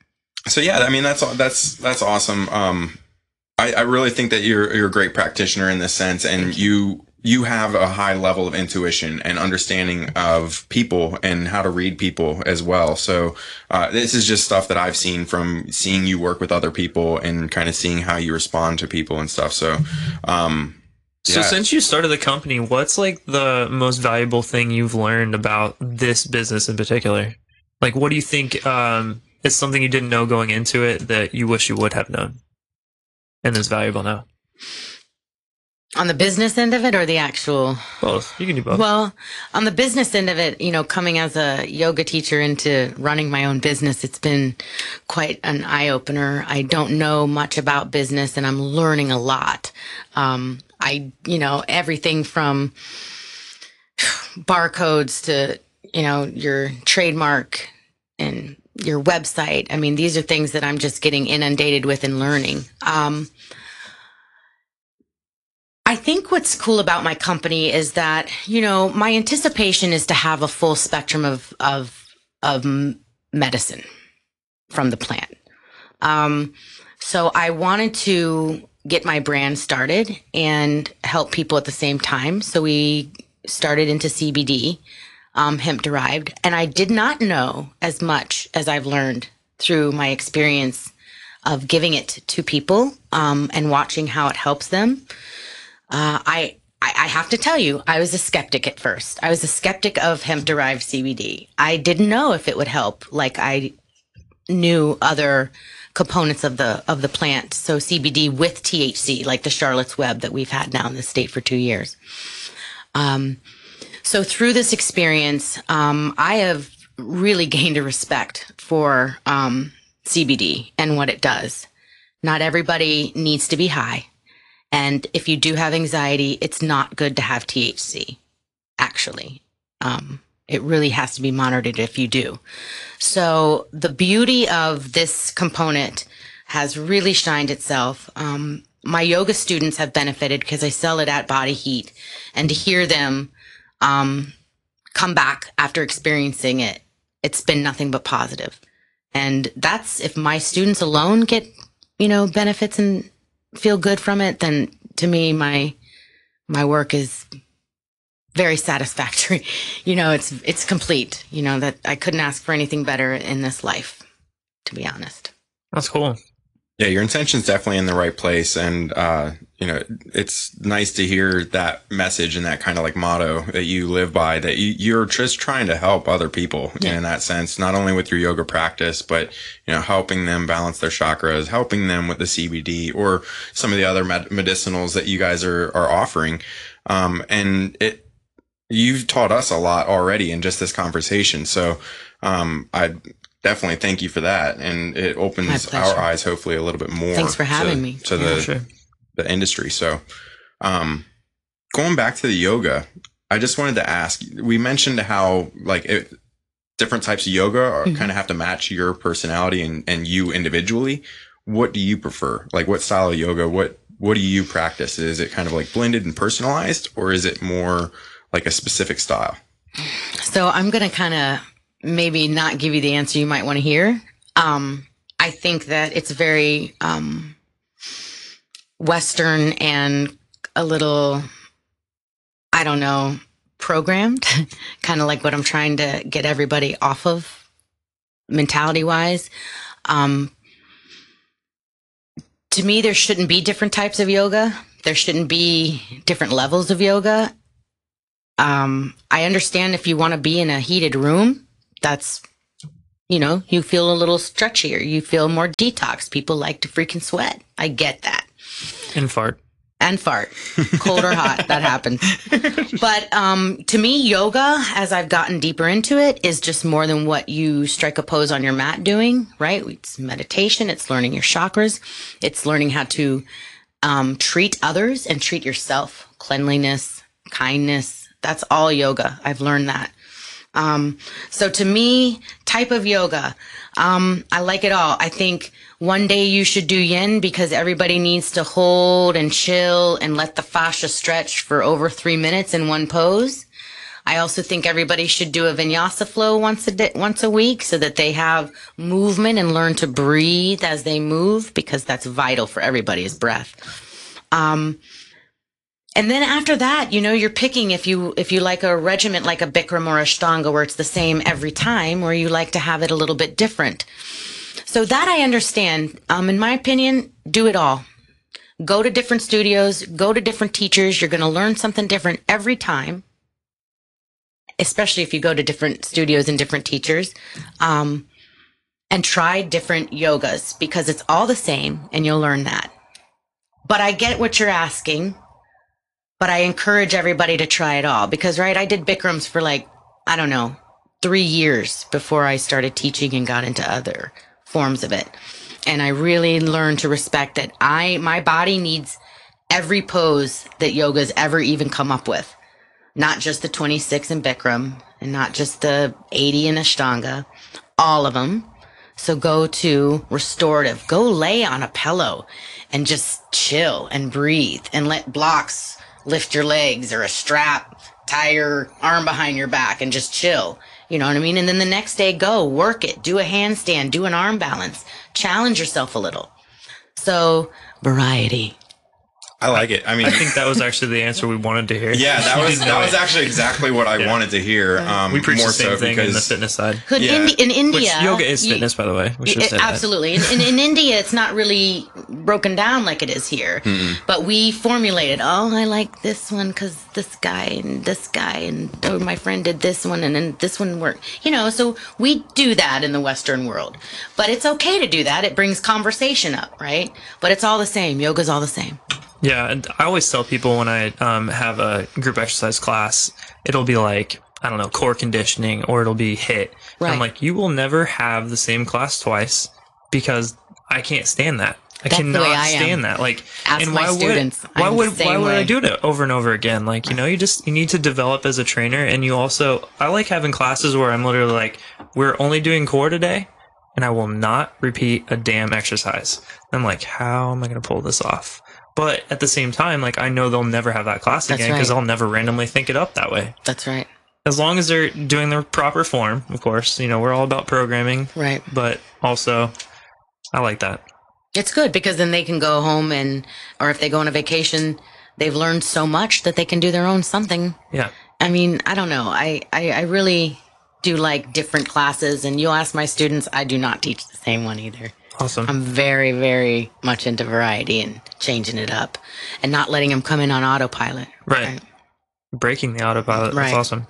So yeah, I mean that's all that's that's awesome. Um, I, I really think that you're you're a great practitioner in this sense, and you you have a high level of intuition and understanding of people and how to read people as well. So uh, this is just stuff that I've seen from seeing you work with other people and kind of seeing how you respond to people and stuff. So. Um, So yeah. since you started the company, what's like the most valuable thing you've learned about this business in particular? Like, what do you think um, is something you didn't know going into it that you wish you would have known, and is valuable now? On the business end of it or the actual Both. You can do both. Well, on the business end of it, you know, coming as a yoga teacher into running my own business, it's been quite an eye opener. I don't know much about business and I'm learning a lot. Um, I, you know, everything from barcodes to, you know, your trademark and your website. I mean, these are things that I'm just getting inundated with and learning. Um, I think what's cool about my company is that, you know, my anticipation is to have a full spectrum of, of, of medicine from the plant. Um, so I wanted to get my brand started and help people at the same time. So we started into CBD, um, hemp derived. And I did not know as much as I've learned through my experience of giving it to people um, and watching how it helps them. Uh, I, I I have to tell you, I was a skeptic at first. I was a skeptic of hemp derived CBD. I didn't know if it would help like I knew other components of the of the plant. So CBD with THC, like the Charlotte's Web that we've had now in the state for two years. Um, so through this experience, um, I have really gained a respect for um, CBD and what it does. Not everybody needs to be high. And if you do have anxiety, it's not good to have THC, actually. Um, it really has to be monitored if you do. So the beauty of this component has really shined itself. Um, my yoga students have benefited because I sell it at Body Heat, and to hear them um, come back after experiencing it, it's been nothing but positive. And that's if my students alone get, you know, benefits and feel good from it, then to me, my my work is very satisfactory. You know, it's it's complete. You know that I couldn't ask for anything better in this life, to be honest. That's cool. Yeah, your intention's definitely in the right place, and uh, you know it's nice to hear that message and that kind of like motto that you live by. That you, you're just trying to help other people in that sense, not only with your yoga practice, but you know helping them balance their chakras, helping them with the CBD or some of the other med- medicinals that you guys are are offering. Um, and it you've taught us a lot already in just this conversation. So um, I definitely thank you for that, and it opens our eyes hopefully a little bit more. Thanks for having to, me. to Yeah. the Sure. the industry. So, um, going back to the yoga, I just wanted to ask. We mentioned how like it, different types of yoga are, Mhm. kind of have to match your personality and and you individually. what do you prefer? Like what style of yoga? What what do you practice? Is it kind of like blended and personalized, or is it more like a specific style? So I'm going to kind of maybe not give you the answer you might want to hear. Um, I think that it's very um, Western and a little, I don't know, programmed, kind of like what I'm trying to get everybody off of mentality wise. Um, to me, there shouldn't be different types of yoga. There shouldn't be different levels of yoga. Um, I understand if you want to be in a heated room, that's, you know, you feel a little stretchier. You feel more detox. People like to freaking sweat. I get that. And fart. And fart, cold or hot, that happens. But um, to me, yoga, as I've gotten deeper into it, is just more than what you strike a pose on your mat doing, right? It's meditation, it's learning your chakras, it's learning how to um, treat others and treat yourself, cleanliness, kindness. That's all yoga. I've learned that. Um, so to me, type of yoga, um, I like it all. I think one day you should do yin because everybody needs to hold and chill and let the fascia stretch for over three minutes in one pose. I also think everybody should do a vinyasa flow once a day, once a week so that they have movement and learn to breathe as they move because that's vital for everybody's breath. Um, and then after that, you know, you're picking if you if you like a regiment like a Bikram or a Ashtanga where it's the same every time, or you like to have it a little bit different. So that I understand. Um, in my opinion, do it all. Go to different studios, go to different teachers. You're going to learn something different every time, especially if you go to different studios and different teachers. Um, and try different yogas because it's all the same and you'll learn that. But I get what you're asking but I encourage everybody to try it all because, right, I did Bikrams for like, I don't know, three years before I started teaching and got into other forms of it. And I really learned to respect that I, my body needs every pose that yoga's ever even come up with. Not just the 26 in Bikram and not just the 80 in Ashtanga, all of them. So go to restorative, go lay on a pillow and just chill and breathe and let blocks lift your legs or a strap, tie your arm behind your back and just chill. You know what I mean? And then the next day, go work it, do a handstand, do an arm balance, challenge yourself a little. So, variety. I like it. I mean, I think that was actually the answer we wanted to hear. yeah, that was that was actually exactly what I Yeah. wanted to hear. Um, we preach more the same so thing in the fitness side. Yeah. Indi- in India, Which yoga is you- fitness, by the way. We should it- say that. absolutely. In, in, in India, it's not really broken down like it is here. But we formulated, oh, I like this one because this guy and this guy and oh, my friend did this one and then this one worked. You know, so we do that in the Western world. But it's okay to do that. It brings conversation up, right? But it's all the same. Yoga's all the same. Yeah, and I always tell people when I um, have a group exercise class, it'll be like I don't know core conditioning or it'll be hit. And I'm like, you will never have the same class twice because I can't stand that. I That's cannot I am. stand that. Like, Ask and my why students. would why I'm would why would I do it over and over again? Like, you know, you just you need to develop as a trainer, and you also I like having classes where I'm literally like, we're only doing core today, and I will not repeat a damn exercise. I'm like, how am I going to pull this off? But at the same time, like I know they'll never have that class That's again because right. I'll never randomly think it up that way. That's right. As long as they're doing the proper form, of course. You know, we're all about programming, Right. but also, I like that. It's good because then they can go home and, or if they go on a vacation, they've learned so much that they can do their own something. Yeah. I mean, I don't know. I, I, I really do like different classes, and you'll ask my students, I do not teach the same one either. Awesome. I'm very, very much into variety and changing it up and not letting them come in on autopilot. Right. Breaking the autopilot. Right. That's awome.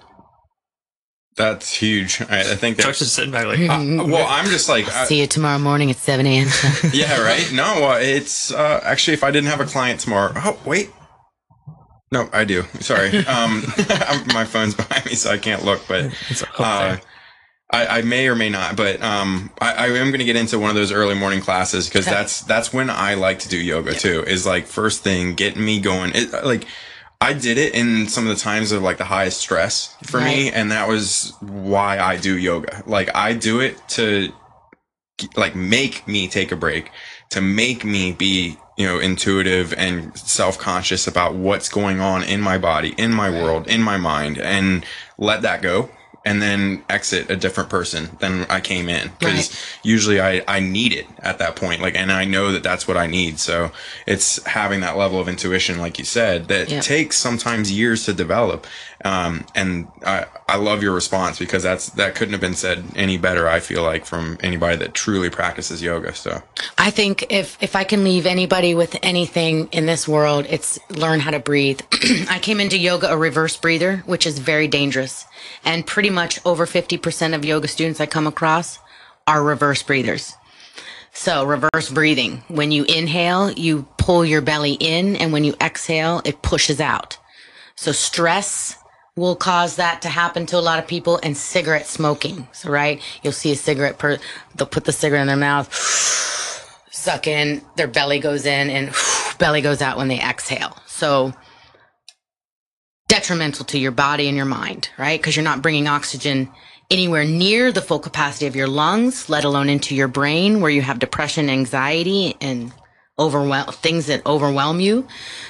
that's huge. I, I think that's just sitting back like, uh, well. I'm just like I- See you tomorrow morning at 7 a.m. yeah, right. No, uh, it's uh, actually if I didn't have a client tomorrow. Oh wait, no, I do. Sorry, um, my phone's behind me, so I can't look. But I, I may or may not. But um, I, I am going to get into one of those early morning classes because Okay. that's that's when I like to do yoga too. Is like first thing, getting me going. It, like I did it in some of the times of like the highest stress for me, and that was why I do yoga. Like I do it to like make me take a break, to make me be you know intuitive and self-conscious about what's going on in my body, in my world, in my mind, and let that go and then exit a different person than I came in because Right. usually I, I need it at that point. Like, and I know that that's what I need. So it's having that level of intuition, like you said, that Yeah. takes sometimes years to develop. Um, and I, I love your response because that's, that couldn't have been said any better. I feel like from anybody that truly practices yoga. So I think if if I can leave anybody with anything in this world, it's learn how to breathe. I came into yoga a reverse breather, which is very dangerous. And pretty much over 50% of yoga students I come across are reverse breathers. So, reverse breathing. When you inhale, you pull your belly in, and when you exhale, it pushes out. So, stress will cause that to happen to a lot of people, and cigarette smoking. So, right? You'll see a cigarette per, they'll put the cigarette in their mouth, suck in, their belly goes in, and belly goes out when they exhale. So, detrimental to your body and your mind, right? Because you're not bringing oxygen anywhere near the full capacity of your lungs, let alone into your brain where you have depression, anxiety, and overwhelm things that overwhelm you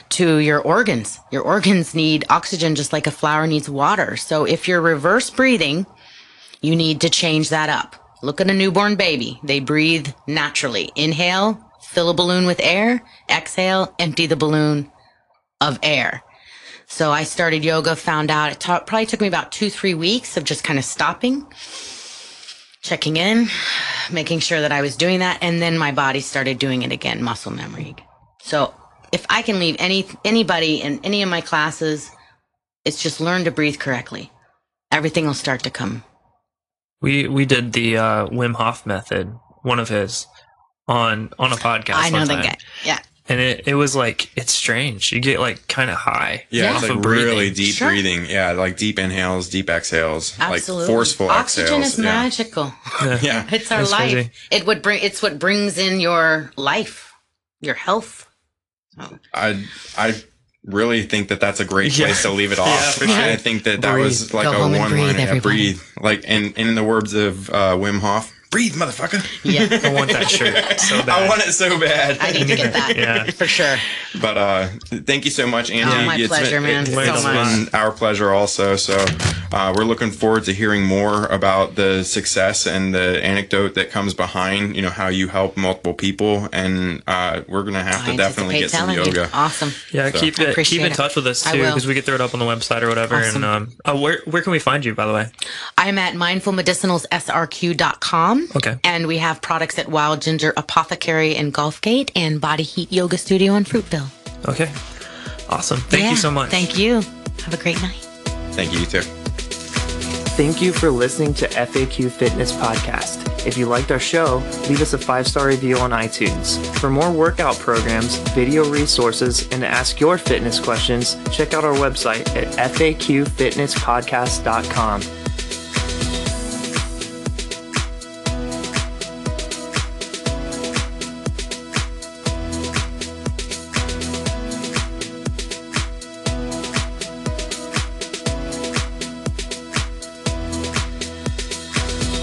to your organs. Your organs need oxygen just like a flower needs water. So if you're reverse breathing, you need to change that up. Look at a newborn baby. They breathe naturally. Inhale, fill a balloon with air. Exhale, empty the balloon of air. So I started yoga, found out it probably took me about two, three weeks of just kind of stopping, checking in, making sure that I was doing that. And then my body started doing it again, muscle memory. So if I can leave any, anybody in any of my classes, it's just learn to breathe correctly. Everything will start to come. We we did the uh, Wim Hof method, one of his, on on a podcast. I know the guy. Yeah. And it, it was like it's strange. You get like kind of high. yeah, Yeah. it's off like of breathing. really deep Sure. breathing. Yeah. Like deep inhales, deep exhales, Absolutely. like forceful Oxygen exhales. is yeah. magical. Yeah. It's our That's life. crazy. It would bring. It's what brings in your life, your health. I I really think that that's a great Yeah. place to leave it off. Yeah, sure. I think that that was like Go a home and one breathe, line. Yeah, breathe. Like in in the words of uh, Wim Hof, breathe, motherfucker. Yeah. I want that shirt so bad. I want it so bad. I need to get that Yeah. for sure. But uh, thank you so much, Angie. Oh, my It's pleasure, been, man. It's, So it's much. been our pleasure also. So uh, we're looking forward to hearing more about the success and the anecdote that comes behind. You know how you help multiple people, and uh, we're gonna have to I definitely get some telling you. yoga. Awesome. Yeah, So- keep it, keep in it. touch with us too because we could throw it up on the website or whatever. Awesome. And um, uh, where where can we find you by the way? I'm at mindfulmedicinalssrq.com. Okay. And we have products at Wild Ginger Apothecary in Gulfgate and Body Heat Yoga Studio in Fruitville. Okay, awesome. Thank Yeah, you so much. Thank you. Have a great night. Thank you, you too. Thank you for listening to FAQ Fitness Podcast. If you liked our show, leave us a five star review on iTunes. For more workout programs, video resources, and to ask your fitness questions, check out our website at faqfitnesspodcast.com